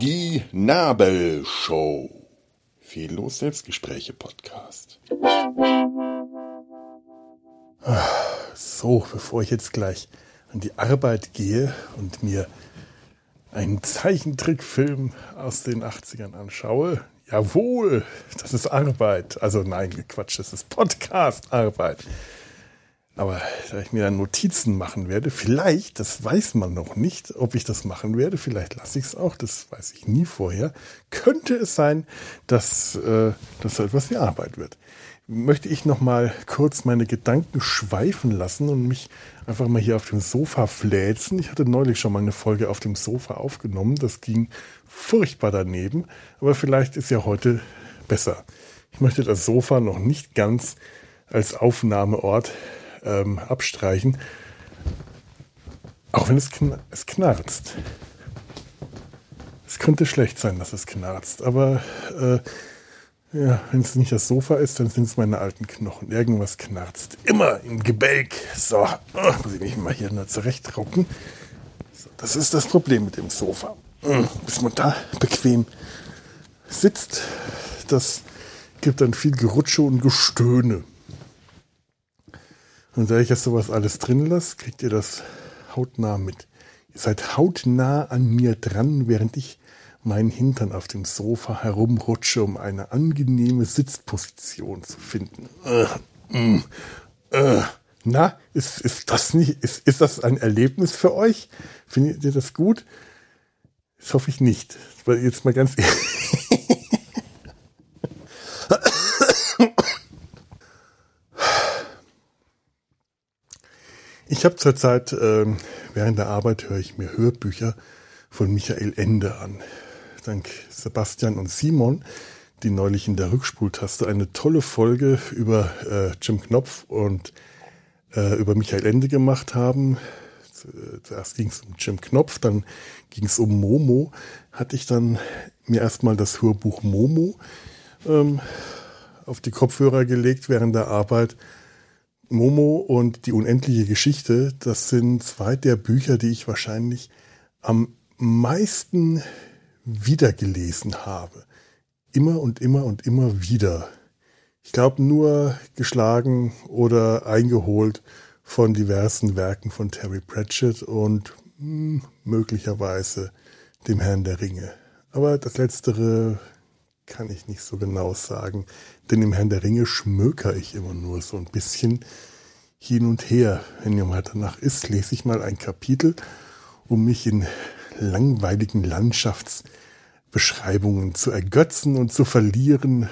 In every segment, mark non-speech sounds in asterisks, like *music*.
Die Nabelshow. Fehllos Selbstgespräche Podcast. So, bevor ich jetzt gleich an die Arbeit gehe und mir einen Zeichentrickfilm aus den 80ern anschaue, jawohl, das ist Arbeit. Also nein, Quatsch, das ist Podcast-Arbeit. Aber da ich mir dann Notizen machen werde, vielleicht, das weiß man noch nicht, ob ich das machen werde, vielleicht lasse ich es auch, das weiß ich nie vorher, könnte es sein, dass äh, das so etwas wie Arbeit wird. Möchte ich noch mal kurz meine Gedanken schweifen lassen und mich einfach mal hier auf dem Sofa fläzen. Ich hatte neulich schon mal eine Folge auf dem Sofa aufgenommen, das ging furchtbar daneben, aber vielleicht ist ja heute besser. Ich möchte das Sofa noch nicht ganz als Aufnahmeort ähm, abstreichen. Auch wenn es, kn es knarzt. Es könnte schlecht sein, dass es knarzt, aber äh, ja, wenn es nicht das Sofa ist, dann sind es meine alten Knochen. Irgendwas knarzt. Immer im Gebälk. So, oh, muss ich mich mal hier nur zurechtrucken. So, das ist das Problem mit dem Sofa. Hm, bis man da bequem sitzt, das gibt dann viel Gerutsche und Gestöhne. Und da ich jetzt sowas alles drin lasse, kriegt ihr das hautnah mit. Ihr seid hautnah an mir dran, während ich meinen Hintern auf dem Sofa herumrutsche, um eine angenehme Sitzposition zu finden. Äh, mm, äh. Na, ist, ist das nicht, ist, ist das ein Erlebnis für euch? Findet ihr das gut? Das hoffe ich nicht. Jetzt mal ganz *laughs* Ich habe zurzeit, äh, während der Arbeit höre ich mir Hörbücher von Michael Ende an. Dank Sebastian und Simon, die neulich in der Rückspultaste eine tolle Folge über äh, Jim Knopf und äh, über Michael Ende gemacht haben. Zuerst ging es um Jim Knopf, dann ging es um Momo. Hatte ich dann mir erstmal das Hörbuch Momo ähm, auf die Kopfhörer gelegt während der Arbeit Momo und die unendliche Geschichte, das sind zwei der Bücher, die ich wahrscheinlich am meisten wiedergelesen habe. Immer und immer und immer wieder. Ich glaube nur geschlagen oder eingeholt von diversen Werken von Terry Pratchett und mh, hm, möglicherweise dem Herrn der Ringe. Aber das letztere kann ich nicht so genau sagen. Denn im Herrn der Ringe schmöker ich immer nur so ein bisschen hin und her. Wenn ihr mal danach ist, lese ich mal ein Kapitel, um mich in langweiligen Landschaftsbeschreibungen zu ergötzen und zu verlieren.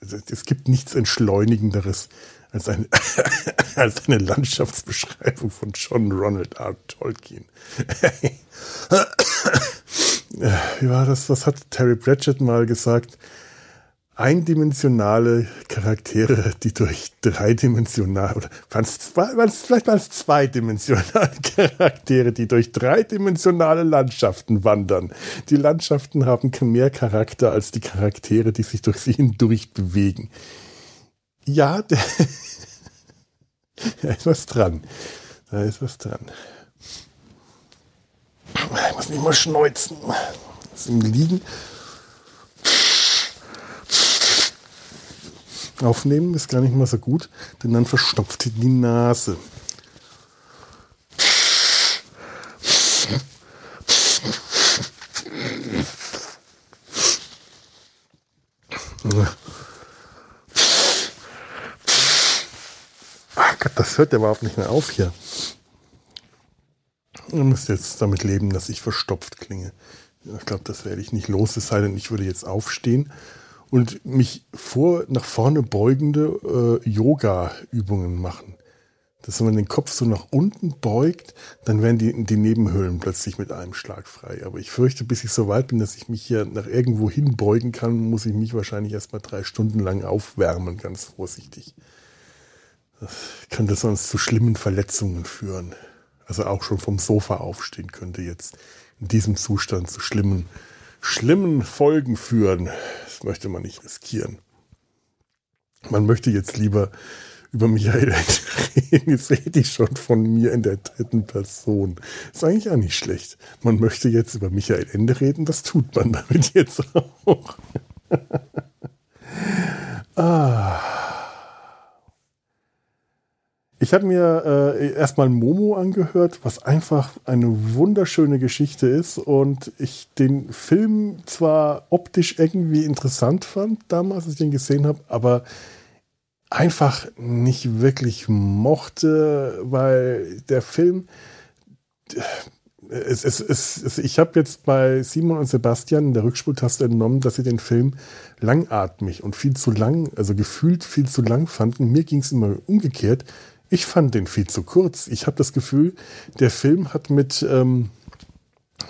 Es gibt nichts Entschleunigenderes als eine, *laughs* als eine Landschaftsbeschreibung von John Ronald R. Tolkien. Wie war das? Was hat Terry Pratchett mal gesagt? Eindimensionale Charaktere, die durch dreidimensionale, oder waren's waren's, vielleicht waren es zweidimensionale *laughs* Charaktere, die durch dreidimensionale Landschaften wandern. Die Landschaften haben mehr Charakter als die Charaktere, die sich durch sie hindurch bewegen. Ja, *laughs* da ist was dran. Da ist was dran. Ich muss mich mal schneuzen. Das im Liegen. Aufnehmen ist gar nicht mal so gut, denn dann verstopft die Nase. Ach Gott, das hört ja überhaupt nicht mehr auf hier. Ihr müsst jetzt damit leben, dass ich verstopft klinge. Ich glaube, das werde ich nicht los, es sei denn, ich würde jetzt aufstehen und mich vor nach vorne beugende äh, Yoga-Übungen machen. Dass wenn man den Kopf so nach unten beugt, dann werden die, die Nebenhöhlen plötzlich mit einem Schlag frei. Aber ich fürchte, bis ich so weit bin, dass ich mich hier nach irgendwo hin beugen kann, muss ich mich wahrscheinlich erstmal drei Stunden lang aufwärmen, ganz vorsichtig. Das könnte sonst zu schlimmen Verletzungen führen. Also auch schon vom Sofa aufstehen könnte jetzt in diesem Zustand zu schlimmen, schlimmen Folgen führen. Das möchte man nicht riskieren. Man möchte jetzt lieber über Michael Ende reden. *laughs* Jetzt rede ich schon von mir in der dritten Person. Ist eigentlich auch nicht schlecht. Man möchte jetzt über Michael Ende reden, das tut man damit jetzt auch. *laughs* ah. Ich habe mir äh, erstmal Momo angehört, was einfach eine wunderschöne Geschichte ist und ich den Film zwar optisch irgendwie interessant fand, damals, als ich den gesehen habe, aber einfach nicht wirklich mochte, weil der Film es, es, es, ich habe jetzt bei Simon und Sebastian in der Rückspultaste entnommen, dass sie den Film langatmig und viel zu lang, also gefühlt viel zu lang fanden. Mir ging es immer umgekehrt. Ich fand den viel zu kurz. Ich habe das Gefühl, der Film hat mit ähm,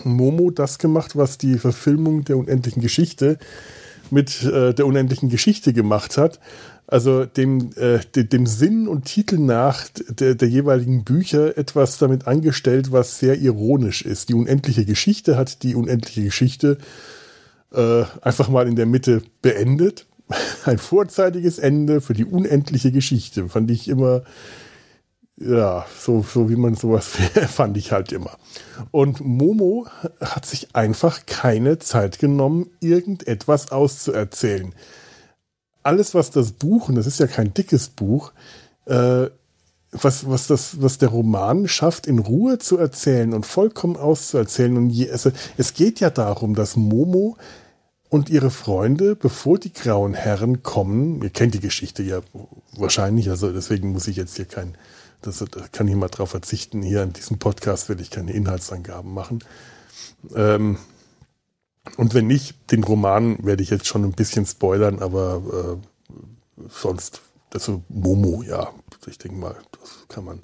Momo das gemacht, was die Verfilmung der unendlichen Geschichte mit äh, der unendlichen Geschichte gemacht hat. Also dem, äh, dem Sinn und Titel nach der, der jeweiligen Bücher etwas damit angestellt, was sehr ironisch ist. Die unendliche Geschichte hat die unendliche Geschichte äh, einfach mal in der Mitte beendet. *laughs* Ein vorzeitiges Ende für die unendliche Geschichte. Fand ich immer ja, so, so wie man sowas *laughs* fand ich halt immer. Und Momo hat sich einfach keine Zeit genommen, irgendetwas auszuerzählen. Alles, was das Buch, und das ist ja kein dickes Buch, äh, was, was, das, was der Roman schafft, in Ruhe zu erzählen und vollkommen auszuerzählen. Und je, also, es geht ja darum, dass Momo und ihre Freunde, bevor die grauen Herren kommen, ihr kennt die Geschichte ja wahrscheinlich, also deswegen muss ich jetzt hier kein das, da kann ich mal drauf verzichten. Hier in diesem Podcast will ich keine Inhaltsangaben machen. Ähm, und wenn nicht, den Roman werde ich jetzt schon ein bisschen spoilern, aber äh, sonst, also Momo, ja, ich denke mal, das kann man.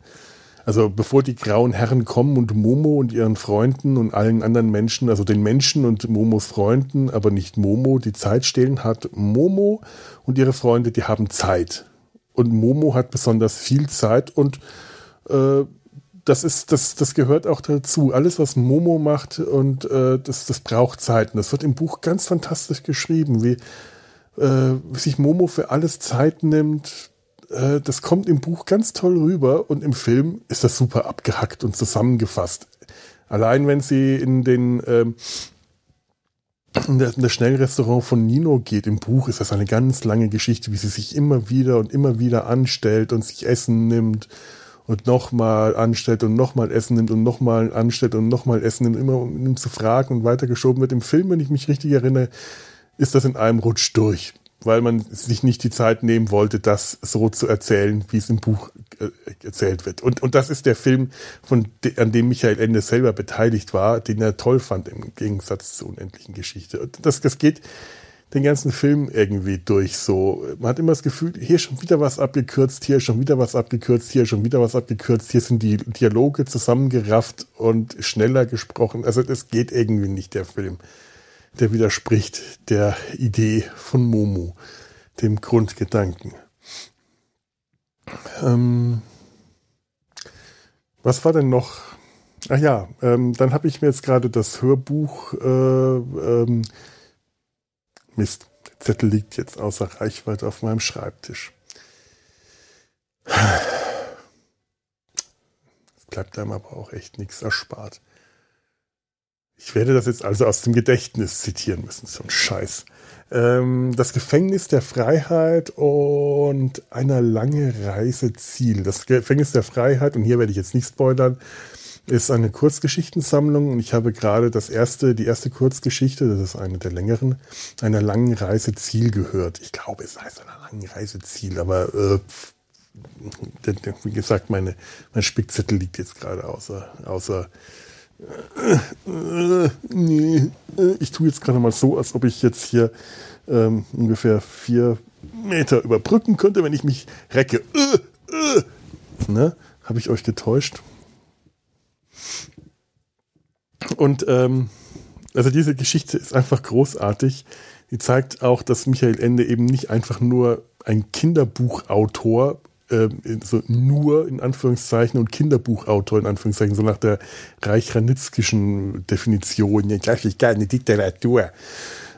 Also bevor die grauen Herren kommen und Momo und ihren Freunden und allen anderen Menschen, also den Menschen und Momos Freunden, aber nicht Momo, die Zeit stehlen, hat Momo und ihre Freunde, die haben Zeit und Momo hat besonders viel Zeit und äh, das ist, das, das gehört auch dazu. Alles, was Momo macht und äh, das, das braucht Zeit. Und das wird im Buch ganz fantastisch geschrieben, wie, äh, sich Momo für alles Zeit nimmt. Äh, das kommt im Buch ganz toll rüber und im Film ist das super abgehackt und zusammengefasst. Allein wenn sie in den ähm, das, das Schnellrestaurant von Nino geht. Im Buch ist das eine ganz lange Geschichte, wie sie sich immer wieder und immer wieder anstellt und sich Essen nimmt und nochmal anstellt und nochmal Essen nimmt und nochmal anstellt und nochmal Essen nimmt, immer um ihn zu fragen und weitergeschoben wird. Im Film, wenn ich mich richtig erinnere, ist das in einem Rutsch durch weil man sich nicht die Zeit nehmen wollte, das so zu erzählen, wie es im Buch äh, erzählt wird. Und, und das ist der Film, von de, an dem Michael Ende selber beteiligt war, den er toll fand im Gegensatz zur unendlichen Geschichte. Und das, das geht den ganzen Film irgendwie durch so. Man hat immer das Gefühl, hier schon wieder was abgekürzt, hier schon wieder was abgekürzt, hier schon wieder was abgekürzt, hier sind die Dialoge zusammengerafft und schneller gesprochen. Also das geht irgendwie nicht, der Film der widerspricht der Idee von Momo, dem Grundgedanken. Ähm, was war denn noch? Ach ja, ähm, dann habe ich mir jetzt gerade das Hörbuch äh, ähm, Mist, der Zettel liegt jetzt außer Reichweite auf meinem Schreibtisch. Es bleibt einem aber auch echt nichts erspart. Ich werde das jetzt also aus dem Gedächtnis zitieren müssen, so ein Scheiß. Ähm, das Gefängnis der Freiheit und einer lange Reise Ziel. Das Gefängnis der Freiheit, und hier werde ich jetzt nicht spoilern, ist eine Kurzgeschichtensammlung und ich habe gerade das erste, die erste Kurzgeschichte, das ist eine der längeren, einer langen Reise Ziel gehört. Ich glaube, es heißt einer langen Reise Ziel, aber äh, wie gesagt, meine, mein Spickzettel liegt jetzt gerade außer, außer nee, ich tue jetzt gerade mal so, als ob ich jetzt hier ähm, ungefähr vier Meter überbrücken könnte, wenn ich mich recke. Ne? Habe ich euch getäuscht? Und ähm, also diese Geschichte ist einfach großartig. Die zeigt auch, dass Michael Ende eben nicht einfach nur ein Kinderbuchautor äh, so nur in Anführungszeichen und Kinderbuchautor in Anführungszeichen, so nach der reich-ranitzkischen Definition, ja, gleich gerne Literatur.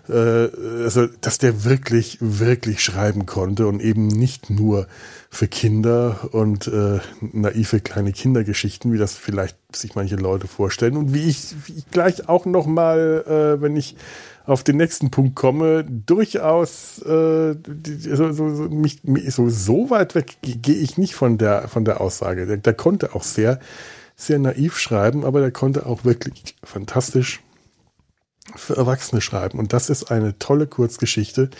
äh, also dass der wirklich, wirklich schreiben konnte und eben nicht nur für Kinder und äh, naive kleine Kindergeschichten, wie das vielleicht sich manche Leute vorstellen und wie ich, wie ich gleich auch noch mal, äh, wenn ich auf den nächsten Punkt komme, durchaus äh, so, so, mich, so, so weit weg gehe ich nicht von der von der Aussage. Der, der konnte auch sehr sehr naiv schreiben, aber der konnte auch wirklich fantastisch für Erwachsene schreiben. Und das ist eine tolle Kurzgeschichte,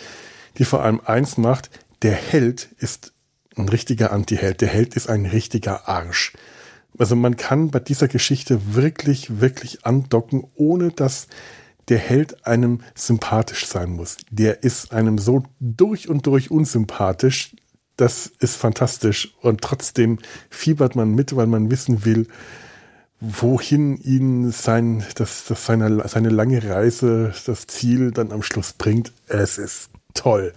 die vor allem eins macht, der Held ist ein richtiger Anti-Held. Der Held ist ein richtiger Arsch. Also man kann bei dieser Geschichte wirklich, wirklich andocken, ohne dass der Held einem sympathisch sein muss. Der ist einem so durch und durch unsympathisch. Das ist fantastisch. Und trotzdem fiebert man mit, weil man wissen will, wohin ihn sein, das, das seine, seine lange Reise, das Ziel dann am Schluss bringt. Es ist toll.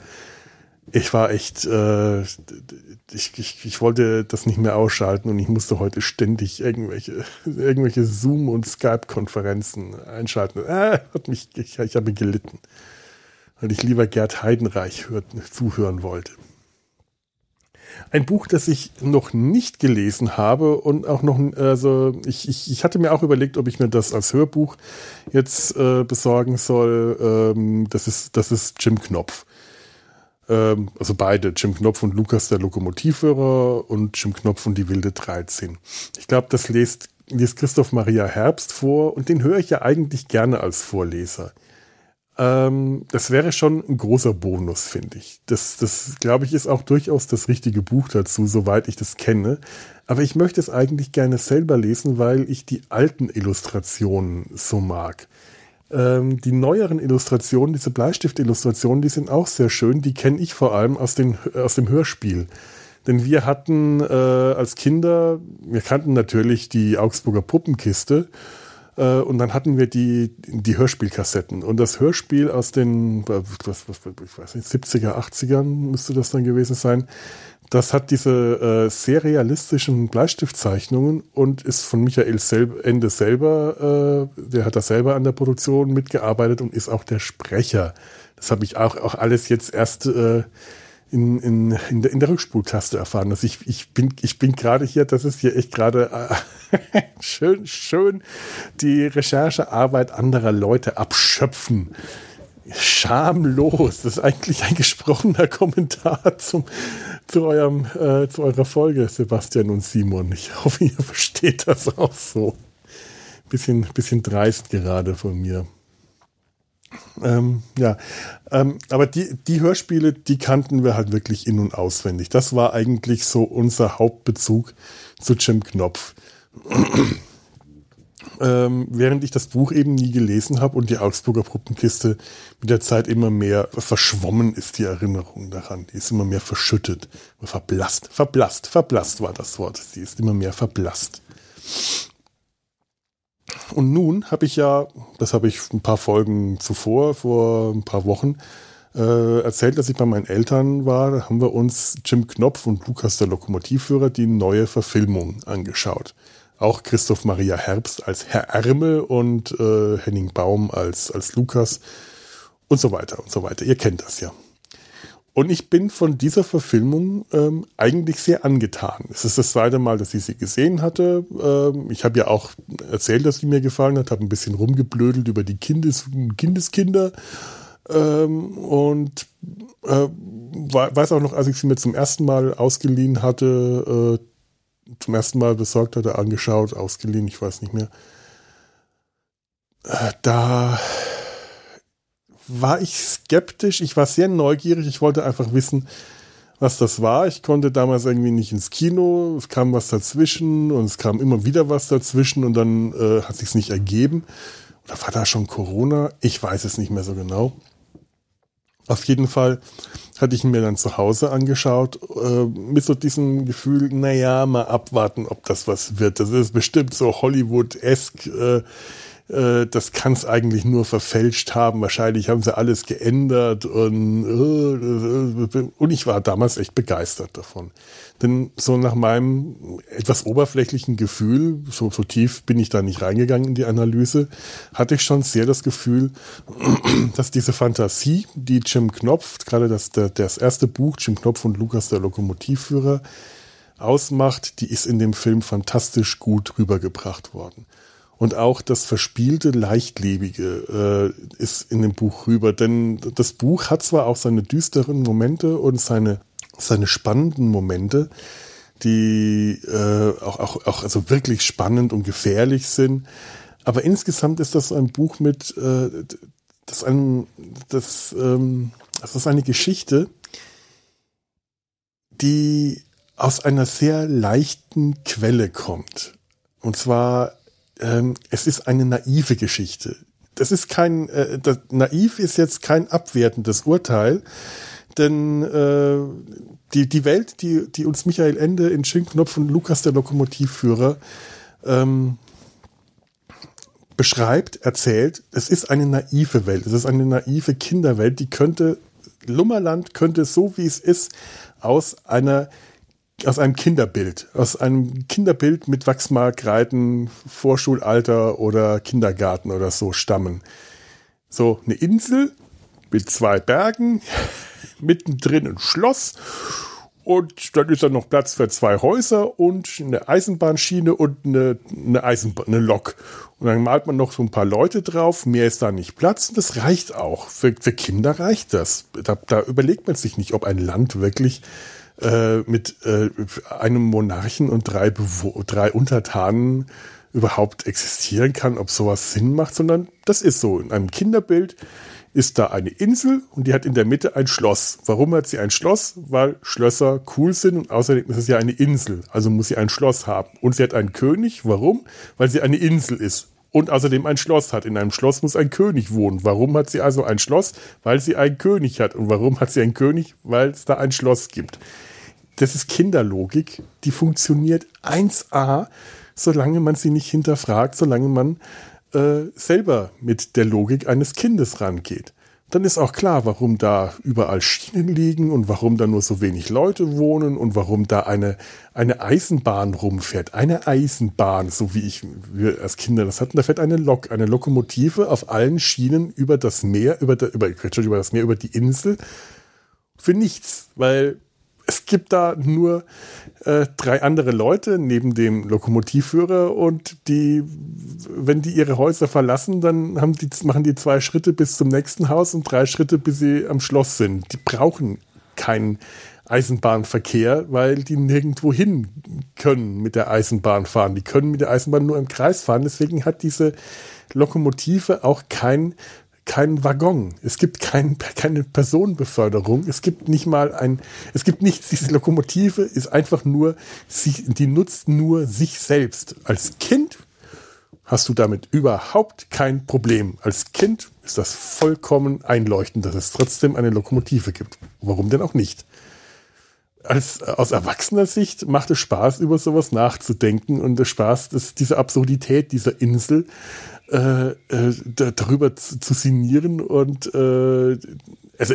Ich war echt, äh, ich, ich, ich wollte das nicht mehr ausschalten und ich musste heute ständig irgendwelche, irgendwelche Zoom- und Skype-Konferenzen einschalten. Äh, hat mich, ich, ich habe gelitten, weil ich lieber Gerd Heidenreich hört, zuhören wollte. Ein Buch, das ich noch nicht gelesen habe und auch noch, also ich, ich, ich hatte mir auch überlegt, ob ich mir das als Hörbuch jetzt äh, besorgen soll. Ähm, das ist, das ist Jim Knopf. Ähm, also beide, Jim Knopf und Lukas der Lokomotivführer und Jim Knopf und die wilde 13. Ich glaube, das liest, liest Christoph Maria Herbst vor und den höre ich ja eigentlich gerne als Vorleser. Ähm, das wäre schon ein großer Bonus, finde ich. Das, das glaube ich, ist auch durchaus das richtige Buch dazu, soweit ich das kenne. Aber ich möchte es eigentlich gerne selber lesen, weil ich die alten Illustrationen so mag. Ähm, die neueren Illustrationen, diese Bleistift-Illustrationen, die sind auch sehr schön. Die kenne ich vor allem aus, den, aus dem Hörspiel. Denn wir hatten äh, als Kinder, wir kannten natürlich die Augsburger Puppenkiste und dann hatten wir die, die Hörspielkassetten. Und das Hörspiel aus den was, was, ich weiß nicht, 70er, 80ern müsste das dann gewesen sein. Das hat diese äh, sehr realistischen Bleistiftzeichnungen und ist von Michael selb Ende selber, äh, der hat da selber an der Produktion mitgearbeitet und ist auch der Sprecher. Das habe ich auch, auch alles jetzt erst äh, in, in, in, der, in der Rückspultaste erfahren. Also ich, ich bin, ich bin gerade hier, das ist hier echt gerade äh, *laughs* schön, schön die Recherchearbeit anderer Leute abschöpfen. Schamlos. Das ist eigentlich ein gesprochener Kommentar zum, zu eurem, äh, zu eurer Folge, Sebastian und Simon. Ich hoffe, ihr versteht das auch so. Bisschen, bisschen dreist gerade von mir. Ähm, ja, ähm, aber die, die Hörspiele, die kannten wir halt wirklich in- und auswendig. Das war eigentlich so unser Hauptbezug zu Jim Knopf. *clears throat* ähm, während ich das Buch eben nie gelesen habe und die Augsburger Puppenkiste mit der Zeit immer mehr verschwommen ist, die Erinnerung daran. Die ist immer mehr verschüttet, verblasst, verblasst, verblasst war das Wort. Sie ist immer mehr verblasst. Und nun habe ich ja, das habe ich ein paar Folgen zuvor, vor ein paar Wochen, äh, erzählt, dass ich bei meinen Eltern war. Da haben wir uns Jim Knopf und Lukas der Lokomotivführer die neue Verfilmung angeschaut. Auch Christoph Maria Herbst als Herr Ärmel und äh, Henning Baum als, als Lukas und so weiter und so weiter. Ihr kennt das ja. Und ich bin von dieser Verfilmung ähm, eigentlich sehr angetan. Es ist das zweite Mal, dass ich sie gesehen hatte. Ähm, ich habe ja auch erzählt, dass sie mir gefallen hat, habe ein bisschen rumgeblödelt über die Kindes Kindeskinder. Ähm, und äh, weiß auch noch, als ich sie mir zum ersten Mal ausgeliehen hatte, äh, zum ersten Mal besorgt hatte, angeschaut, ausgeliehen, ich weiß nicht mehr. Äh, da war ich skeptisch, ich war sehr neugierig, ich wollte einfach wissen, was das war. Ich konnte damals irgendwie nicht ins Kino, es kam was dazwischen und es kam immer wieder was dazwischen und dann äh, hat sich's nicht ergeben. Oder war da schon Corona? Ich weiß es nicht mehr so genau. Auf jeden Fall hatte ich ihn mir dann zu Hause angeschaut, äh, mit so diesem Gefühl, naja, mal abwarten, ob das was wird. Das ist bestimmt so Hollywood-esk. Äh, äh, das kann es eigentlich nur verfälscht haben. Wahrscheinlich haben sie alles geändert und, äh, und ich war damals echt begeistert davon. Denn so nach meinem etwas oberflächlichen Gefühl, so, so tief bin ich da nicht reingegangen in die Analyse, hatte ich schon sehr das Gefühl, *clears throat* dass diese Fantasie, die Jim Knopf, gerade das, das erste Buch, Jim Knopf und Lukas der Lokomotivführer, ausmacht, die ist in dem Film fantastisch gut rübergebracht worden. Und auch das verspielte, leichtlebige äh, ist in dem Buch rüber. Denn das Buch hat zwar auch seine düsteren Momente und seine, seine spannenden Momente, die äh, auch, auch, auch also wirklich spannend und gefährlich sind. Aber insgesamt ist das ein Buch mit, äh, das, ein, das, ähm, das ist eine Geschichte, die aus einer sehr leichten Quelle kommt. Und zwar ähm, es ist eine naive Geschichte. Das ist kein, äh, das, naiv ist jetzt kein abwertendes Urteil, denn äh, die, die Welt, die, die uns Michael Ende in Schinknopf und Lukas der Lokomotivführer ähm, beschreibt, erzählt, es ist eine naive Welt, es ist eine naive Kinderwelt, die könnte, Lummerland könnte so wie es ist, aus einer aus einem Kinderbild, aus einem Kinderbild mit Wachsmarkreiten, Vorschulalter oder Kindergarten oder so stammen. So eine Insel mit zwei Bergen, *laughs* mittendrin ein Schloss und dann ist da noch Platz für zwei Häuser und eine Eisenbahnschiene und eine, eine Eisenbahn, eine Lok. Und dann malt man noch so ein paar Leute drauf, mehr ist da nicht Platz und das reicht auch. Für, für Kinder reicht das. Da, da überlegt man sich nicht, ob ein Land wirklich äh, mit äh, einem Monarchen und drei, drei Untertanen überhaupt existieren kann, ob sowas Sinn macht, sondern das ist so. In einem Kinderbild ist da eine Insel und die hat in der Mitte ein Schloss. Warum hat sie ein Schloss? Weil Schlösser cool sind und außerdem ist es ja eine Insel, also muss sie ein Schloss haben. Und sie hat einen König. Warum? Weil sie eine Insel ist und außerdem ein Schloss hat. In einem Schloss muss ein König wohnen. Warum hat sie also ein Schloss? Weil sie einen König hat. Und warum hat sie einen König? Weil es da ein Schloss gibt das ist Kinderlogik, die funktioniert 1a, solange man sie nicht hinterfragt, solange man äh, selber mit der Logik eines Kindes rangeht. Dann ist auch klar, warum da überall Schienen liegen und warum da nur so wenig Leute wohnen und warum da eine, eine Eisenbahn rumfährt. Eine Eisenbahn, so wie ich, wir als Kinder das hatten, da fährt eine Lok, eine Lokomotive auf allen Schienen über das Meer, über, der, über, über das Meer, über die Insel für nichts, weil es gibt da nur äh, drei andere Leute neben dem Lokomotivführer und die, wenn die ihre Häuser verlassen, dann haben die, machen die zwei Schritte bis zum nächsten Haus und drei Schritte, bis sie am Schloss sind. Die brauchen keinen Eisenbahnverkehr, weil die nirgendwo hin können mit der Eisenbahn fahren. Die können mit der Eisenbahn nur im Kreis fahren. Deswegen hat diese Lokomotive auch kein keinen Waggon. Es gibt kein, keine Personenbeförderung. Es gibt nicht mal ein, es gibt nichts. Diese Lokomotive ist einfach nur, sie, die nutzt nur sich selbst. Als Kind hast du damit überhaupt kein Problem. Als Kind ist das vollkommen einleuchtend, dass es trotzdem eine Lokomotive gibt. Warum denn auch nicht? Als, aus erwachsener Sicht macht es Spaß, über sowas nachzudenken und es Spaß, dass diese Absurdität dieser Insel äh, äh, darüber zu, zu sinnieren und äh, also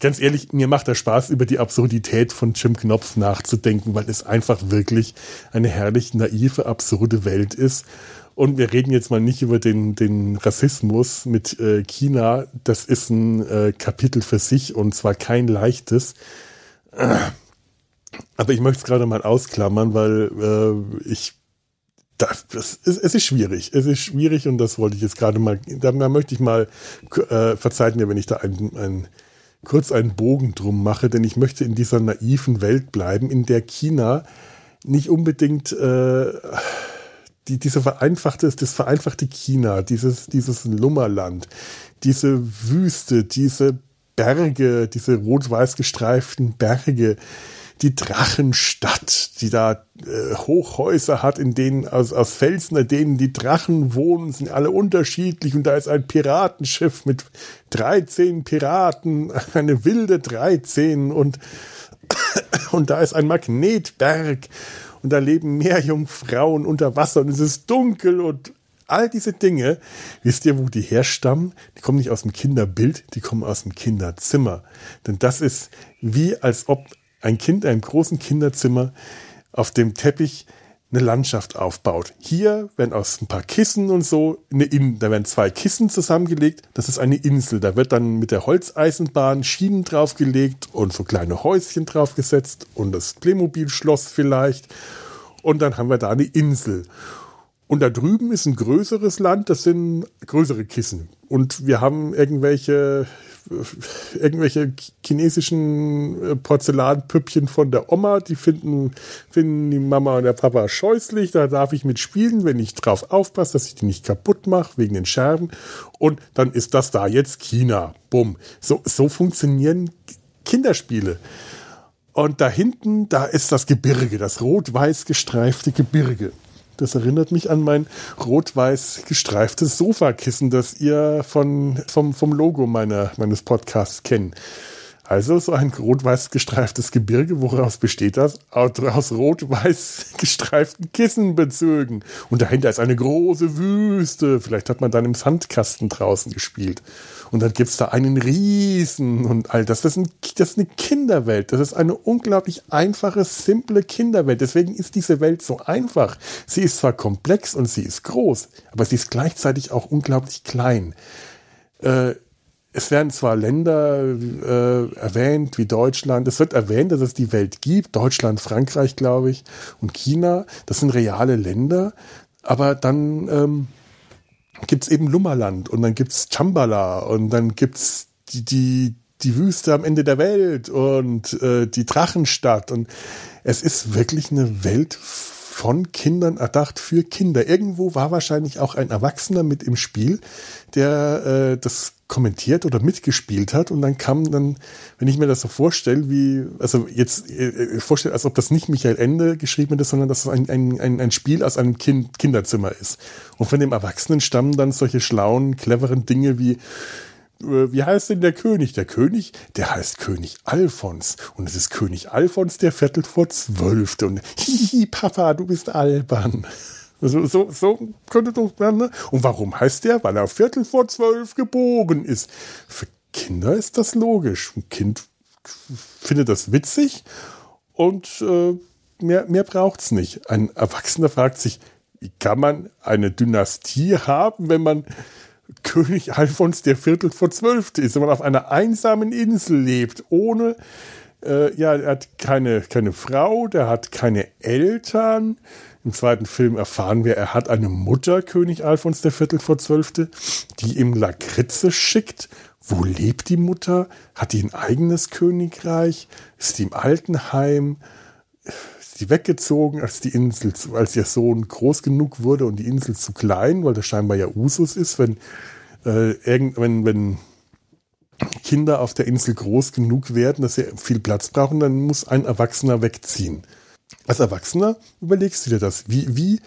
ganz ehrlich, mir macht der Spaß, über die Absurdität von Jim Knopf nachzudenken, weil es einfach wirklich eine herrlich naive, absurde Welt ist. Und wir reden jetzt mal nicht über den, den Rassismus mit äh, China. Das ist ein äh, Kapitel für sich und zwar kein leichtes. Aber ich möchte es gerade mal ausklammern, weil äh, ich das, das ist, es ist schwierig. Es ist schwierig und das wollte ich jetzt gerade mal, da, da möchte ich mal, äh, verzeiht mir, wenn ich da ein, ein, kurz einen Bogen drum mache, denn ich möchte in dieser naiven Welt bleiben, in der China nicht unbedingt äh, die, diese vereinfachte, das vereinfachte China, dieses, dieses Lummerland, diese Wüste, diese Berge, diese rot-weiß gestreiften Berge, die Drachenstadt, die da äh, Hochhäuser hat, in denen aus, aus Felsen, in denen die Drachen wohnen, sind alle unterschiedlich und da ist ein Piratenschiff mit 13 Piraten, *laughs* eine wilde 13 und, *coughs* und da ist ein Magnetberg und da leben Meerjungfrauen unter Wasser und es ist dunkel und All diese Dinge, wisst ihr, wo die herstammen? Die kommen nicht aus dem Kinderbild, die kommen aus dem Kinderzimmer. Denn das ist wie als ob ein Kind in einem großen Kinderzimmer auf dem Teppich eine Landschaft aufbaut. Hier werden aus ein paar Kissen und so eine Insel, da werden zwei Kissen zusammengelegt, das ist eine Insel. Da wird dann mit der Holzeisenbahn Schienen draufgelegt und so kleine Häuschen draufgesetzt und das Playmobil-Schloss vielleicht. Und dann haben wir da eine Insel. Und da drüben ist ein größeres Land, das sind größere Kissen. Und wir haben irgendwelche irgendwelche chinesischen äh, Porzellanpüppchen von der Oma, die finden, finden die Mama und der Papa scheußlich. Da darf ich mitspielen, wenn ich drauf aufpasse, dass ich die nicht kaputt mache, wegen den Scherben. Und dann ist das da jetzt China. Bumm. So, so funktionieren Kinderspiele. Und da hinten, da ist das Gebirge, das rot-weiß gestreifte Gebirge. Das erinnert mich an mein rot-weiß gestreiftes Sofakissen, das ihr von, vom, vom Logo meiner, meines Podcasts kennt. Also so ein rot-weiß gestreiftes Gebirge, woraus besteht das? Aus rot-weiß *laughs* gestreiften Kissenbezügen. Und dahinter ist eine große Wüste. Vielleicht hat man dann im Sandkasten draußen gespielt. Und dann gibt's da einen Riesen und all das. Das ist, ein, das ist eine Kinderwelt. Das ist eine unglaublich einfache, simple Kinderwelt. Deswegen ist diese Welt so einfach. Sie ist zwar komplex und sie ist groß, aber sie ist gleichzeitig auch unglaublich klein. Äh, es werden zwar Länder äh, erwähnt wie Deutschland, es wird erwähnt, dass es die Welt gibt, Deutschland, Frankreich, glaube ich, und China, das sind reale Länder, aber dann ähm, gibt es eben Lummerland und dann gibt es Chambala und dann gibt es die, die, die Wüste am Ende der Welt und äh, die Drachenstadt und es ist wirklich eine Welt von Kindern erdacht für Kinder. Irgendwo war wahrscheinlich auch ein Erwachsener mit im Spiel, der äh, das kommentiert oder mitgespielt hat und dann kam dann, wenn ich mir das so vorstelle, wie, also jetzt äh, vorstelle, als ob das nicht Michael Ende geschrieben ist, sondern dass es ein, ein, ein, ein Spiel aus einem kind, Kinderzimmer ist. Und von dem Erwachsenen stammen dann solche schlauen, cleveren Dinge wie äh, wie heißt denn der König? Der König, der heißt König Alfons. Und es ist König Alfons, der Viertel vor Zwölfte. Und hihi, Papa, du bist albern. So, so, so könnte doch werden. Ne? Und warum heißt der? Weil er Viertel vor zwölf geboren ist. Für Kinder ist das logisch. Ein Kind findet das witzig und äh, mehr, mehr es nicht. Ein Erwachsener fragt sich, wie kann man eine Dynastie haben, wenn man König Alfons der Viertel vor zwölf ist, wenn man auf einer einsamen Insel lebt, ohne, äh, ja, er hat keine, keine Frau, der hat keine Eltern. Im zweiten Film erfahren wir, er hat eine Mutter, König Alfons der Viertel vor zwölfte, die ihm Lakritze schickt. Wo lebt die Mutter? Hat die ein eigenes Königreich? Ist die im Altenheim? Sie weggezogen, als die Insel, als ihr Sohn groß genug wurde und die Insel zu klein, weil das scheinbar ja Usus ist, wenn, äh, irgend, wenn, wenn Kinder auf der Insel groß genug werden, dass sie viel Platz brauchen, dann muss ein Erwachsener wegziehen. Als Erwachsener überlegst du dir das. Wie, wie,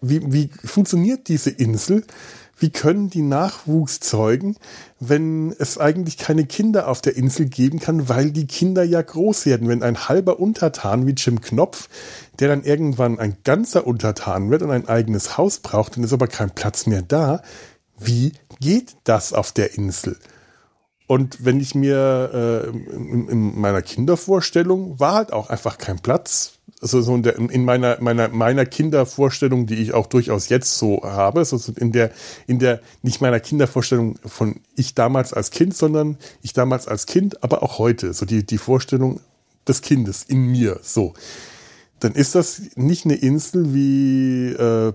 wie, wie funktioniert diese Insel? Wie können die Nachwuchs zeugen, wenn es eigentlich keine Kinder auf der Insel geben kann, weil die Kinder ja groß werden. Wenn ein halber Untertan wie Jim Knopf, der dann irgendwann ein ganzer Untertan wird und ein eigenes Haus braucht, dann ist aber kein Platz mehr da. Wie geht das auf der Insel? Und wenn ich mir äh, in, in meiner Kindervorstellung war halt auch einfach kein Platz also so in, der, in meiner, meiner, meiner Kindervorstellung, die ich auch durchaus jetzt so habe, also in der, in der, nicht meiner Kindervorstellung von ich damals als Kind, sondern ich damals als Kind, aber auch heute, so die, die Vorstellung des Kindes in mir, so. Dann ist das nicht eine Insel wie, äh,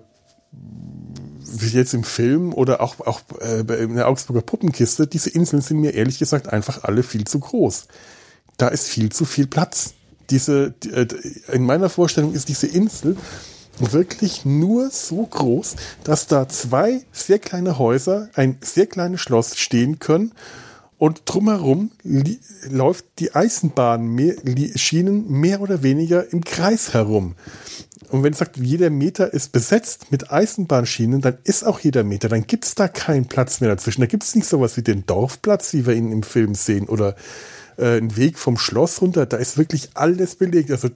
wie jetzt im Film oder auch, auch äh, in der Augsburger Puppenkiste. Diese Inseln sind mir ehrlich gesagt einfach alle viel zu groß. Da ist viel zu viel Platz diese, äh, in meiner Vorstellung ist diese Insel wirklich nur so groß, dass da zwei sehr kleine Häuser, ein sehr kleines Schloss stehen können und drumherum läuft die Eisenbahnschienen mehr oder weniger im Kreis herum. Und wenn es sagt, jeder Meter ist besetzt mit Eisenbahnschienen, dann ist auch jeder Meter, dann gibt's da keinen Platz mehr dazwischen. Da gibt's nicht sowas wie den Dorfplatz, wie wir ihn im Film sehen, oder äh, einen Weg vom Schloss runter, da ist wirklich alles belegt. Also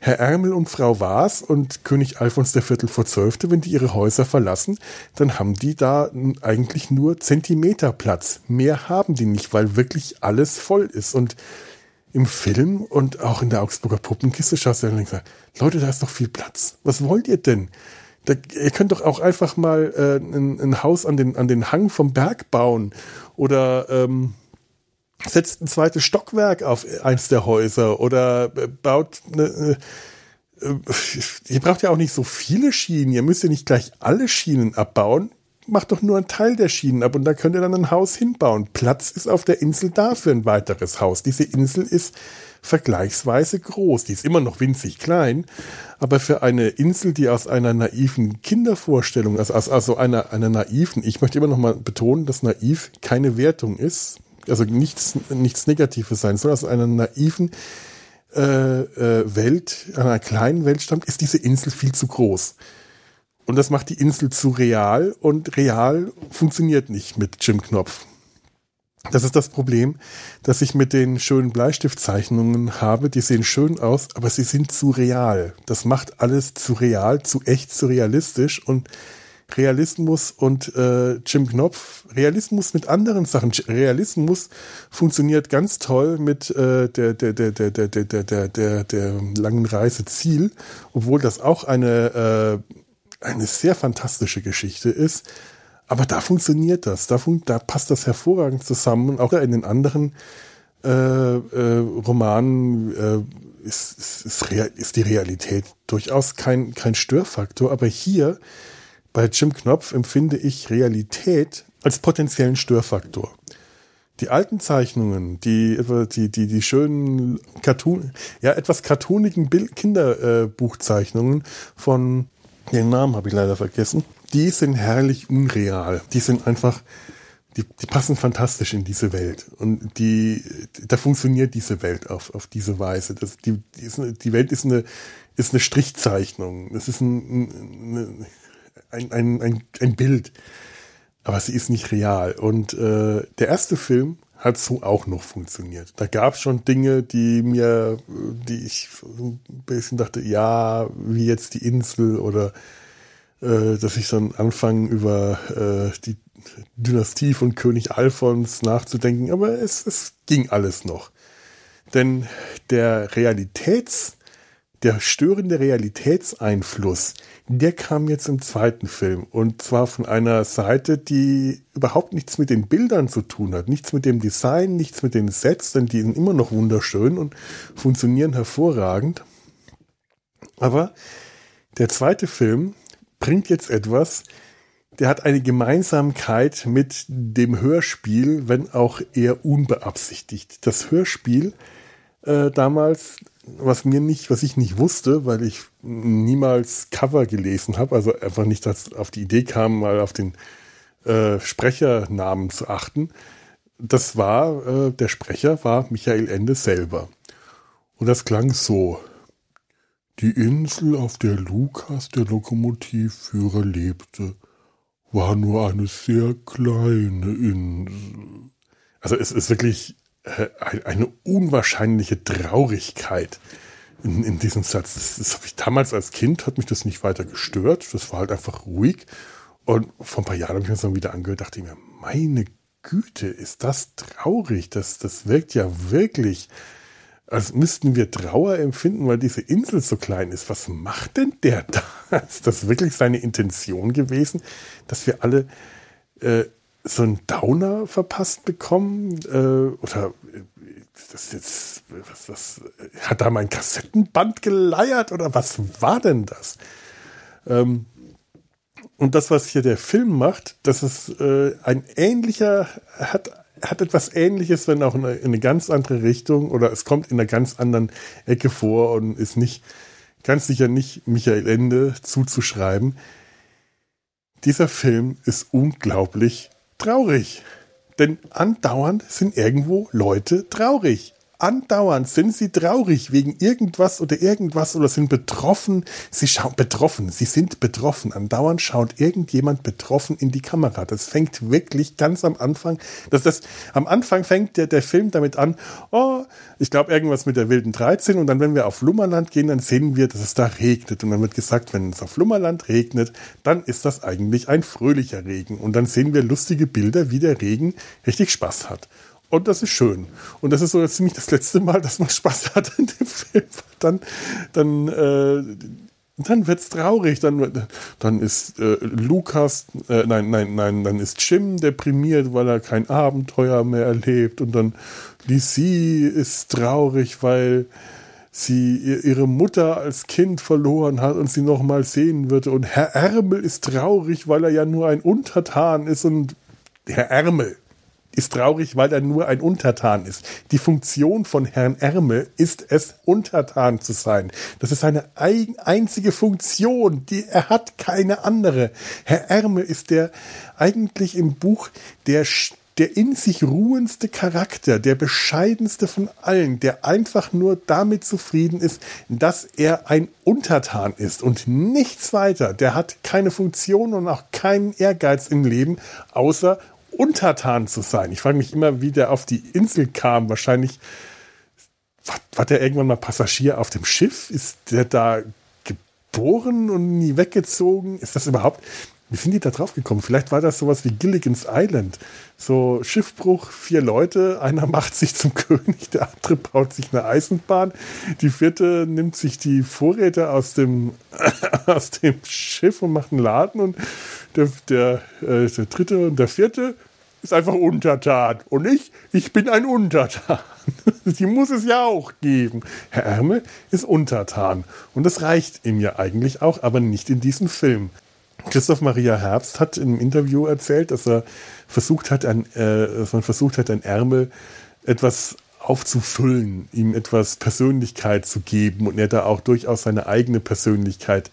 Herr Ärmel und Frau Waas und König Alfons Viertel vor Zwölfte, wenn die ihre Häuser verlassen, dann haben die da eigentlich nur Zentimeter Platz. Mehr haben die nicht, weil wirklich alles voll ist. Und im Film und auch in der Augsburger Puppenkiste schaust du dann und denkst, Leute, da ist doch viel Platz. Was wollt ihr denn? Da, ihr könnt doch auch einfach mal äh, ein, ein, Haus an den, an den Hang vom Berg bauen oder ähm, setzt ein zweites Stockwerk auf eins der Häuser oder äh, baut eine, äh, ihr braucht ja auch nicht so viele Schienen, ihr müsst ja nicht gleich alle Schienen abbauen, macht doch nur einen Teil der Schienen ab und da könnt ihr dann ein Haus hinbauen. Platz ist auf der Insel da für ein weiteres Haus. Diese Insel ist vergleichsweise groß. Die ist immer noch winzig klein, aber für eine Insel, die aus einer naiven Kindervorstellung, also, also einer, einer naiven, ich möchte immer noch mal betonen, dass naiv keine Wertung ist, also nichts, nichts Negatives sein soll, aus einer naiven äh, äh, Welt, einer kleinen Welt stammt, ist diese Insel viel zu groß. Und das macht die Insel zu real und real funktioniert nicht mit Jim Knopf. Das ist das Problem, dass ich mit den schönen Bleistiftzeichnungen habe. Die sehen schön aus, aber sie sind zu real. Das macht alles zu real, zu echt, zu realistisch und Realismus und äh, Jim Knopf, Realismus mit anderen Sachen. Realismus funktioniert ganz toll mit äh, der, der, der, der, der, der, der, der, der langen Reise Ziel, obwohl das auch eine, äh, eine sehr fantastische Geschichte ist. Aber da funktioniert das, da, fun da passt das hervorragend zusammen. Auch in den anderen äh, äh, Romanen äh, ist, ist, ist, ist, die Realität durchaus kein, kein Störfaktor. Aber hier bei Jim Knopf empfinde ich Realität als potenziellen Störfaktor. Die alten Zeichnungen, die, die, die, die schönen Cartoon, ja, etwas cartoonigen Kinderbuchzeichnungen von, den Namen habe ich leider vergessen, die sind herrlich unreal. Die sind einfach, die, die passen fantastisch in diese Welt. Und die, da funktioniert diese Welt auf, auf diese Weise. Das, die, die, ist, die Welt ist eine, ist eine Strichzeichnung. Es ist ein, ein, ein, ein, ein Bild. Aber sie ist nicht real. Und äh, der erste Film hat so auch noch funktioniert. Da gab es schon Dinge, die mir, die ich ein bisschen dachte, ja, wie jetzt die Insel oder äh, dass ich dann anfange über äh, die Dynastie von König Alfons nachzudenken, aber es, es ging alles noch. Denn der Realitäts, der störende Realitätseinfluss, der kam jetzt im zweiten Film. Und zwar von einer Seite, die überhaupt nichts mit den Bildern zu tun hat. Nichts mit dem Design, nichts mit den Sets, denn die sind immer noch wunderschön und funktionieren hervorragend. Aber der zweite Film bringt jetzt etwas, der hat eine Gemeinsamkeit mit dem Hörspiel, wenn auch eher unbeabsichtigt. Das Hörspiel äh, damals, was mir nicht, was ich nicht wusste, weil ich niemals Cover gelesen habe, also einfach nicht auf die Idee kam, mal auf den äh, Sprechernamen zu achten. Das war, äh, der Sprecher war Michael Ende selber. Und das klang so. Die Insel, auf der Lukas, der Lokomotivführer, lebte, war nur eine sehr kleine Insel. Also es ist wirklich eine unwahrscheinliche Traurigkeit in, in diesem Satz. Das, das habe ich damals als Kind, hat mich das nicht weiter gestört. Das war halt einfach ruhig. Und vor ein paar Jahren habe ich mir das dann wieder angehört, dachte ich mir, meine Güte, ist das traurig. Das, das wirkt ja wirklich als müssten wir Trauer empfinden, weil diese Insel so klein ist. Was macht denn der da? *laughs* Ist das wirklich seine Intention gewesen, dass wir alle äh, so einen Downer verpasst bekommen? Äh, oder das jetzt, was, was, hat da mein Kassettenband geleiert oder was war denn das? Ähm, und das, was hier der Film macht, das ist äh, ein ähnlicher, hat hat etwas Ähnliches, wenn auch in eine, in eine, ganz andere Richtung oder es kommt in einer ganz anderen Ecke vor und ist nicht ganz sicher nicht Michael Ende zuzuschreiben. Dieser Film ist unglaublich traurig. Denn andauernd sind irgendwo Leute traurig. Andauernd sind sie traurig wegen irgendwas oder irgendwas oder sind betroffen. Sie schauen betroffen, sie sind betroffen. Andauernd schaut irgendjemand betroffen in die Kamera. Das fängt wirklich ganz am Anfang. Das, das, am Anfang fängt der, der Film damit an, oh, ich glaube irgendwas mit der wilden 13 und dann, wenn wir auf Lummerland gehen, dann sehen wir, dass es da regnet und dann wird gesagt, wenn es auf Lummerland regnet, dann ist das eigentlich ein fröhlicher Regen und dann sehen wir lustige Bilder, wie der Regen richtig Spaß hat. Und das ist schön. Und das ist so ziemlich das letzte Mal, dass man Spaß hat in dem Film. Dann, dann, äh, dann wird's traurig. Dann, dann ist äh, Lukas, äh, nein, nein, nein, dann ist Jim deprimiert, weil er kein Abenteuer mehr erlebt. Und dann Lizzie ist traurig, weil sie ihre Mutter als Kind verloren hat und sie noch mal sehen würde. Und Herr Ärmel ist traurig, weil er ja nur ein Untertan ist und Herr Ärmel ist traurig, weil er nur ein Untertan ist. Die Funktion von Herrn Ärmel ist es, Untertan zu sein. Das ist seine einzige Funktion, die er hat keine andere. Herr Ärmel ist der eigentlich im Buch der der in sich ruhendste Charakter, der bescheidenste von allen, der einfach nur damit zufrieden ist, dass er ein Untertan ist und nichts weiter. Der hat keine Funktion und auch keinen Ehrgeiz im Leben, außer untertan zu sein. Ich frage mich immer, wie der auf die Insel kam. Wahrscheinlich war, war der irgendwann mal Passagier auf dem Schiff? Ist der da geboren und nie weggezogen? Ist das überhaupt? Wie sind die da drauf gekommen? Vielleicht war das sowas wie Gilligan's Island. So Schiffbruch, vier Leute, einer *laughs* macht sich zum König, der andere baut sich eine Eisenbahn, die vierte nimmt sich die Vorräte aus dem, *coughs* aus dem Schiff und macht einen Laden und der, der, äh, der dritte und der vierte ist einfach Untertan. Und ich, ich bin ein Untertan. *laughs* Die muss es ja auch geben. Herr Ärmel ist Untertan. Und das reicht ihm ja eigentlich auch, aber nicht in diesem Film. Christoph Maria Herbst hat im Interview erzählt, dass er versucht hat, ein, äh, dass man versucht hat, ein Ärmel etwas aufzufüllen, ihm etwas Persönlichkeit zu geben und er da auch durchaus seine eigene Persönlichkeit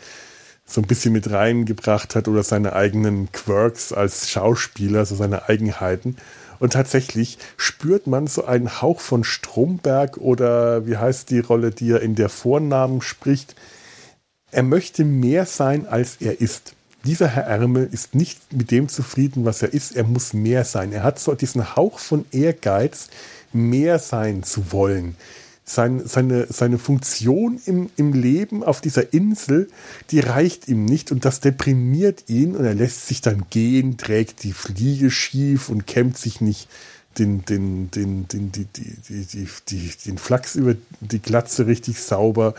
so ein bisschen mit reingebracht hat oder seine eigenen Quirks als Schauspieler, so seine Eigenheiten. Und tatsächlich spürt man so einen Hauch von Stromberg oder wie heißt die Rolle, die er in der Vornamen spricht. Er möchte mehr sein, als er ist dieser Herr Ärmel ist nicht mit dem zufrieden, was er ist. Er muss mehr sein. Er hat so diesen Hauch von Ehrgeiz, mehr sein zu wollen. Sein, seine, seine Funktion im, im Leben auf dieser Insel, die reicht ihm nicht und das deprimiert ihn und er lässt sich dann gehen, trägt die Fliege schief und kämmt sich nicht den, den, den, den, die, die, die, die, den Flachs über die Glatze richtig sauber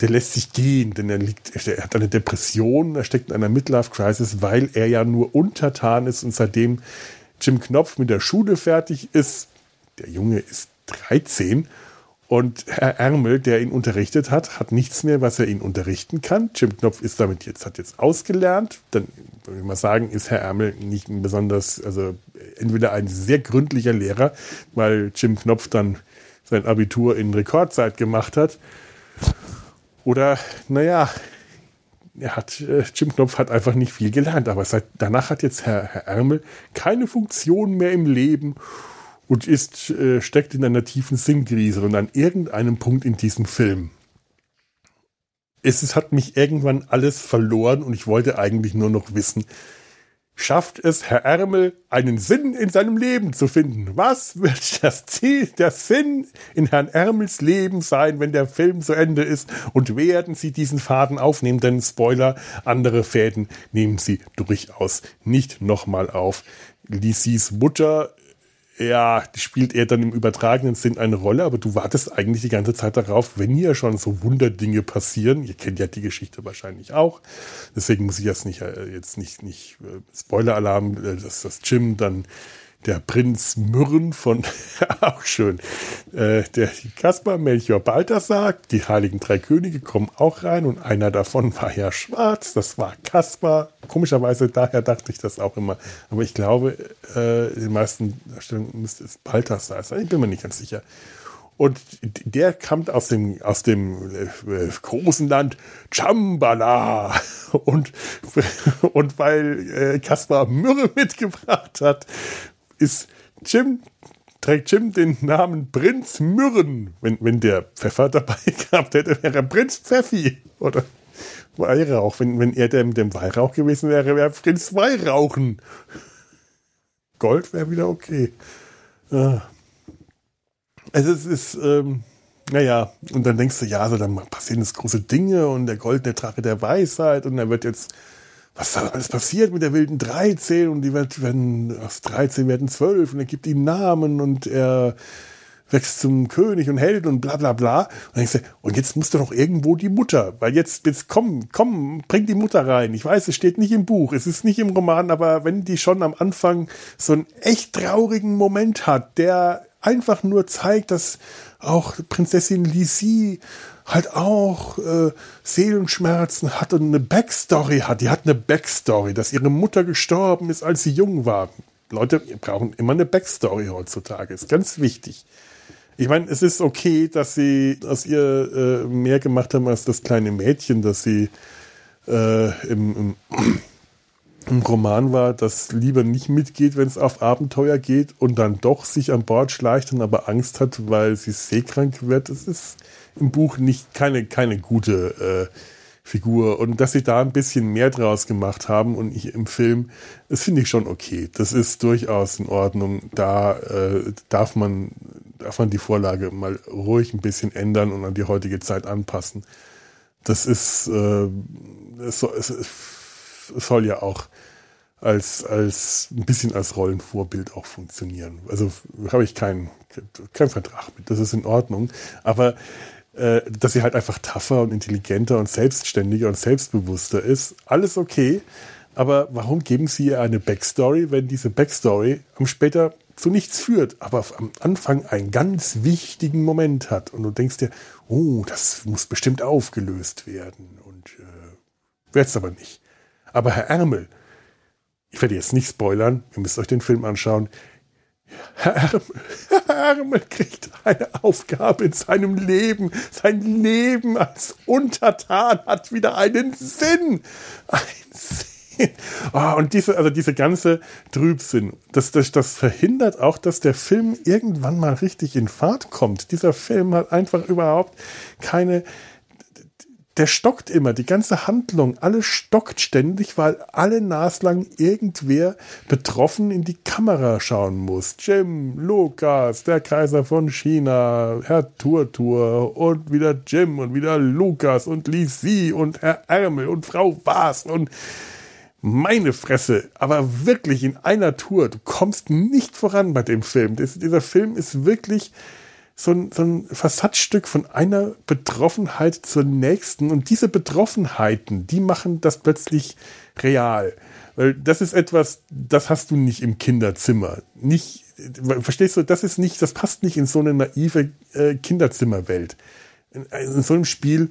der lässt sich gehen, denn er liegt, er hat eine Depression, er steckt in einer Midlife-Crisis, weil er ja nur untertan ist und seitdem Jim Knopf mit der Schule fertig ist, der Junge ist 13 und Herr Ärmel, der ihn unterrichtet hat, hat nichts mehr, was er ihn unterrichten kann. Jim Knopf ist damit jetzt, hat jetzt ausgelernt. Dann würde ich mal sagen, ist Herr Ärmel nicht ein besonders, also entweder ein sehr gründlicher Lehrer, weil Jim Knopf dann sein Abitur in Rekordzeit gemacht hat oder, naja, er hat, äh, Jim Knopf hat einfach nicht viel gelernt, aber seit, danach hat jetzt Herr, Herr Ärmel keine Funktion mehr im Leben und ist, äh, steckt in einer tiefen Sinnkrise und an irgendeinem Punkt in diesem Film. Es, es hat mich irgendwann alles verloren und ich wollte eigentlich nur noch wissen, schafft es Herr Ärmel, einen Sinn in seinem Leben zu finden. Was wird das Ziel, der Sinn in Herrn Ärmels Leben sein, wenn der Film zu Ende ist? Und werden Sie diesen Faden aufnehmen? Denn Spoiler, andere Fäden nehmen Sie durchaus nicht nochmal auf. Lizzys Mutter ja, spielt er dann im übertragenen Sinn eine Rolle, aber du wartest eigentlich die ganze Zeit darauf, wenn hier schon so Wunderdinge passieren. Ihr kennt ja die Geschichte wahrscheinlich auch. Deswegen muss ich jetzt nicht, äh, jetzt nicht, nicht äh, Spoiler-Alarm, äh, dass das Jim dann der Prinz Myrren von, *laughs* auch schön, äh, der Kaspar, Melchior, Balthasar, die heiligen drei Könige kommen auch rein und einer davon war ja schwarz, das war Kaspar. Komischerweise, daher dachte ich das auch immer. Aber ich glaube, äh, in den meisten Darstellungen müsste es Balthasar sein, ich bin mir nicht ganz sicher. Und der kommt aus dem, aus dem äh, großen Land Chambala. Und, *laughs* und weil äh, Kaspar Mürre mitgebracht hat, ist Jim trägt Jim den Namen Prinz Mürren. Wenn, wenn der Pfeffer dabei *laughs* gehabt hätte, wäre er Prinz Pfeffi. Oder Weihrauch. Wenn, wenn er der mit dem Weihrauch gewesen wäre, wäre Prinz Weihrauchen. Gold wäre wieder okay. Ja. Also es ist, ähm, naja, und dann denkst du, ja, so dann passieren jetzt große Dinge und der goldene Drache der Weisheit und er wird jetzt was da alles passiert mit der wilden 13 und die wird, werden, aus 13 werden 12 und er gibt ihm Namen und er wächst zum König und Held und bla bla bla. Und, denkst du, und jetzt muss doch noch irgendwo die Mutter, weil jetzt, jetzt komm, komm, bring die Mutter rein. Ich weiß, es steht nicht im Buch, es ist nicht im Roman, aber wenn die schon am Anfang so einen echt traurigen Moment hat, der einfach nur zeigt, dass auch Prinzessin Lisi halt auch äh, Seelenschmerzen hat und eine Backstory hat. Die hat eine Backstory, dass ihre Mutter gestorben ist, als sie jung war. Leute brauchen immer eine Backstory heutzutage. Ist ganz wichtig. Ich meine, es ist okay, dass sie aus ihr äh, mehr gemacht haben als das kleine Mädchen, das sie äh, im, im im Roman war, das lieber nicht mitgeht, wenn es auf Abenteuer geht und dann doch sich an Bord schleicht und aber Angst hat, weil sie seekrank wird. Das ist im Buch nicht keine, keine gute äh, Figur. Und dass sie da ein bisschen mehr draus gemacht haben und ich im Film, das finde ich schon okay. Das ist durchaus in Ordnung. Da äh, darf man darf man die Vorlage mal ruhig ein bisschen ändern und an die heutige Zeit anpassen. Das ist, äh, es, es soll ja auch als, als ein bisschen als Rollenvorbild auch funktionieren. Also habe ich keinen kein Vertrag mit. Das ist in Ordnung. Aber äh, dass sie halt einfach tougher und intelligenter und selbstständiger und selbstbewusster ist, alles okay. Aber warum geben sie ihr eine Backstory, wenn diese Backstory am später zu nichts führt, aber am Anfang einen ganz wichtigen Moment hat und du denkst dir, oh, das muss bestimmt aufgelöst werden und äh, wird es aber nicht. Aber Herr Ärmel, ich werde jetzt nicht spoilern, ihr müsst euch den Film anschauen. Herr Ärmel, *laughs* Herr Ärmel kriegt eine Aufgabe in seinem Leben. Sein Leben als Untertan hat wieder einen Sinn. Ein Sinn. Oh, und diese, also diese ganze Trübsinn, das, das, das verhindert auch, dass der Film irgendwann mal richtig in Fahrt kommt. Dieser Film hat einfach überhaupt keine, der stockt immer, die ganze Handlung, alles stockt ständig, weil alle naslang irgendwer betroffen in die Kamera schauen muss. Jim, Lukas, der Kaiser von China, Herr Turtur und wieder Jim und wieder Lukas und Lisi und Herr Ärmel und Frau Vaas und meine Fresse, aber wirklich in einer Tour. Du kommst nicht voran bei dem Film. Das, dieser Film ist wirklich so ein, so ein Fassadstück von einer Betroffenheit zur nächsten. Und diese Betroffenheiten, die machen das plötzlich real. Weil das ist etwas, das hast du nicht im Kinderzimmer. Nicht, verstehst du, das ist nicht, das passt nicht in so eine naive äh, Kinderzimmerwelt. In, in so einem Spiel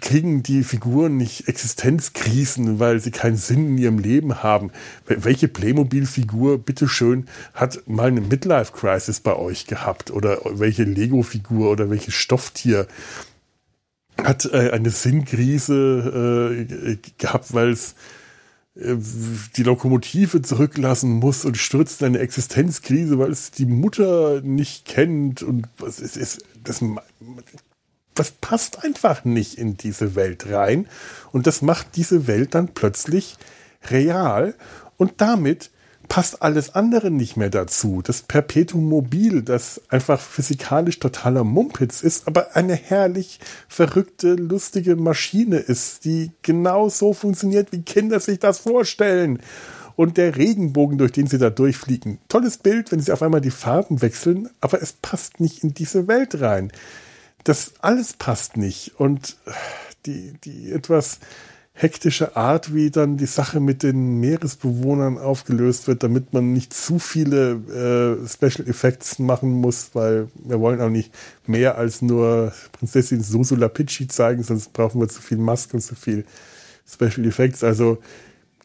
kriegen die Figuren nicht Existenzkrisen, weil sie keinen Sinn in ihrem Leben haben. Welche Playmobil-Figur, bitteschön, hat mal eine Midlife-Crisis bei euch gehabt? Oder welche Lego-Figur oder welches Stofftier hat äh, eine Sinnkrise äh, gehabt, weil es äh, die Lokomotive zurücklassen muss und stürzt in eine Existenzkrise, weil es die Mutter nicht kennt und es ist, das das passt einfach nicht in diese Welt rein. Und das macht diese Welt dann plötzlich real. Und damit passt alles andere nicht mehr dazu. Das Perpetuum mobil, das einfach physikalisch totaler Mumpitz ist, aber eine herrlich verrückte, lustige Maschine ist, die genau so funktioniert, wie Kinder sich das vorstellen. Und der Regenbogen, durch den sie da durchfliegen. Tolles Bild, wenn sie auf einmal die Farben wechseln, aber es passt nicht in diese Welt rein das alles passt nicht. Und die, die etwas hektische Art, wie dann die Sache mit den Meeresbewohnern aufgelöst wird, damit man nicht zu viele äh, Special Effects machen muss, weil wir wollen auch nicht mehr als nur Prinzessin Susula Pichi zeigen, sonst brauchen wir zu viel Maske und zu viel Special Effects. Also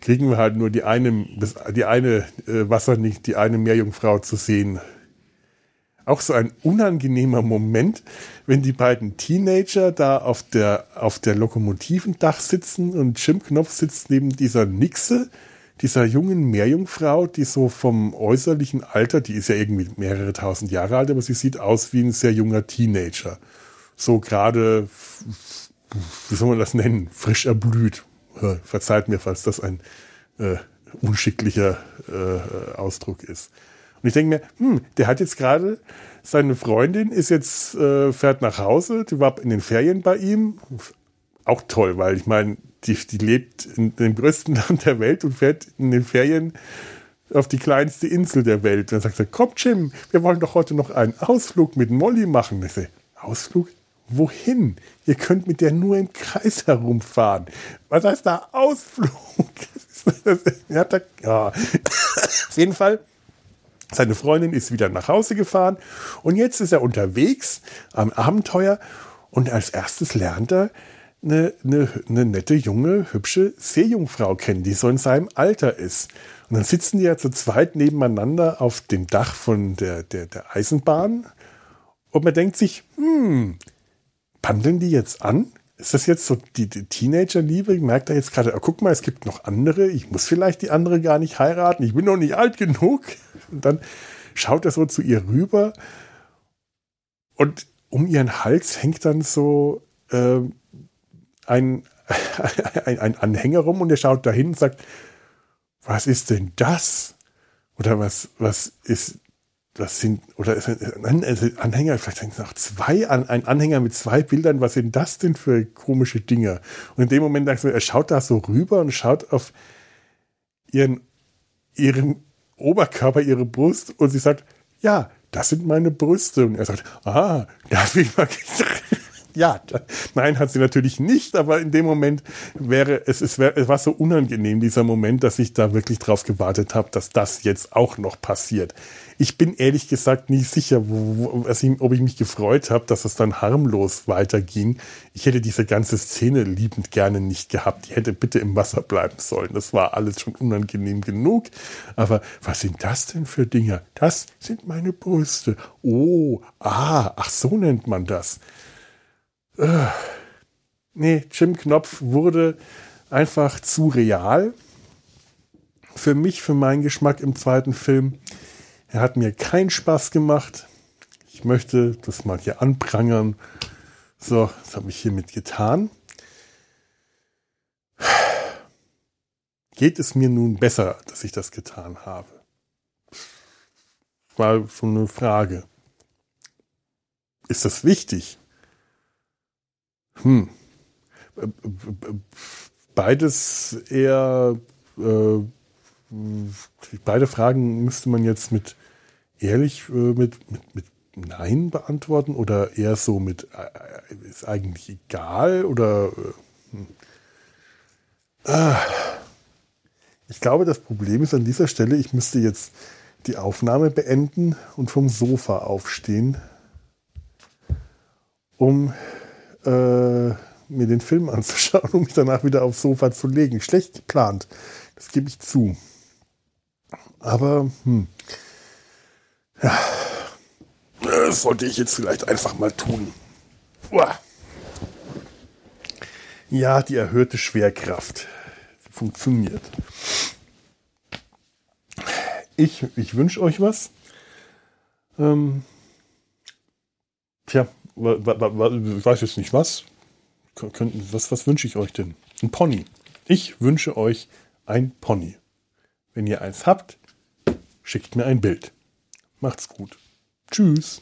kriegen wir halt nur die eine, die eine äh, Wasser nicht, die eine Meerjungfrau zu sehen auch so ein unangenehmer Moment, wenn die beiden Teenager da auf der, auf der Lokomotivendach sitzen und Jim Knopf sitzt neben dieser Nixe, dieser jungen Meerjungfrau, die so vom äußerlichen Alter, die ist ja irgendwie mehrere tausend Jahre alt, aber sie sieht aus wie ein sehr junger Teenager. So gerade, wie soll man das nennen, frisch erblüht. Verzeiht mir, falls das ein äh, unschicklicher äh, Ausdruck ist. Und ich denke mir, hm, der hat jetzt gerade, seine Freundin ist jetzt, äh, fährt nach Hause, die war in den Ferien bei ihm. Auch toll, weil ich meine, die, die lebt in dem größten *laughs* Land der Welt und fährt in den Ferien auf die kleinste Insel der Welt. Dann sagt er, komm Jim, wir wollen doch heute noch einen Ausflug mit Molly machen. Ich sage, Ausflug? Wohin? Ihr könnt mit der nur im Kreis herumfahren. Was heißt da Ausflug? *laughs* ja, da, ja. Auf jeden Fall, seine Freundin ist wieder nach Hause gefahren und jetzt ist er unterwegs am Abenteuer und als erstes lernt er, eine, eine, eine nette, junge, hübsche Seejungfrau kennen, die so in seinem Alter ist. Und dann sitzen die ja zu zweit nebeneinander auf dem Dach von der, der, der Eisenbahn. Und man denkt sich, hm, pandeln die jetzt an? Ist das jetzt so die, die Teenager-Liebe? Merkt er jetzt gerade, oh, guck mal, es gibt noch andere. Ich muss vielleicht die andere gar nicht heiraten. Ich bin noch nicht alt genug. Und dann schaut er so zu ihr rüber. Und um ihren Hals hängt dann so äh, ein, *laughs* ein, ein Anhänger rum und er schaut dahin und sagt, was ist denn das? Oder was, was ist, was sind, oder ist ein Anhänger, vielleicht sind es noch zwei, ein Anhänger mit zwei Bildern, was sind das denn für komische Dinge? Und in dem Moment denkst du, er schaut da so rüber und schaut auf ihren, ihren Oberkörper, ihre Brust und sie sagt, ja, das sind meine Brüste. Und er sagt, ah, darf ich mal ja, nein, hat sie natürlich nicht, aber in dem Moment wäre es, es, wär, es war so unangenehm, dieser Moment, dass ich da wirklich drauf gewartet habe, dass das jetzt auch noch passiert. Ich bin ehrlich gesagt nicht sicher, wo, wo, ich, ob ich mich gefreut habe, dass es dann harmlos weiterging. Ich hätte diese ganze Szene liebend gerne nicht gehabt. Die hätte bitte im Wasser bleiben sollen. Das war alles schon unangenehm genug. Aber was sind das denn für Dinge? Das sind meine Brüste. Oh, ah, ach so nennt man das. Nee, Jim Knopf wurde einfach zu real. Für mich, für meinen Geschmack im zweiten Film. Er hat mir keinen Spaß gemacht. Ich möchte das mal hier anprangern. So, das habe ich hiermit getan. Geht es mir nun besser, dass ich das getan habe? War so eine Frage. Ist das wichtig? Hm. Beides eher, äh, beide Fragen müsste man jetzt mit ehrlich äh, mit, mit, mit Nein beantworten oder eher so mit äh, ist eigentlich egal oder äh, hm. ah. ich glaube, das Problem ist an dieser Stelle, ich müsste jetzt die Aufnahme beenden und vom Sofa aufstehen, um äh, mir den Film *laughs* anzuschauen, um mich danach wieder aufs Sofa zu legen. Schlecht geplant. Das gebe ich zu. Aber, hm. Ja. Das sollte ich jetzt vielleicht einfach mal tun. Uah. Ja, die erhöhte Schwerkraft funktioniert. Ich, ich wünsche euch was. Ähm, tja, ich weiß jetzt nicht was. Was, was wünsche ich euch denn? Ein Pony. Ich wünsche euch ein Pony. Wenn ihr eins habt, schickt mir ein Bild. Macht's gut. Tschüss.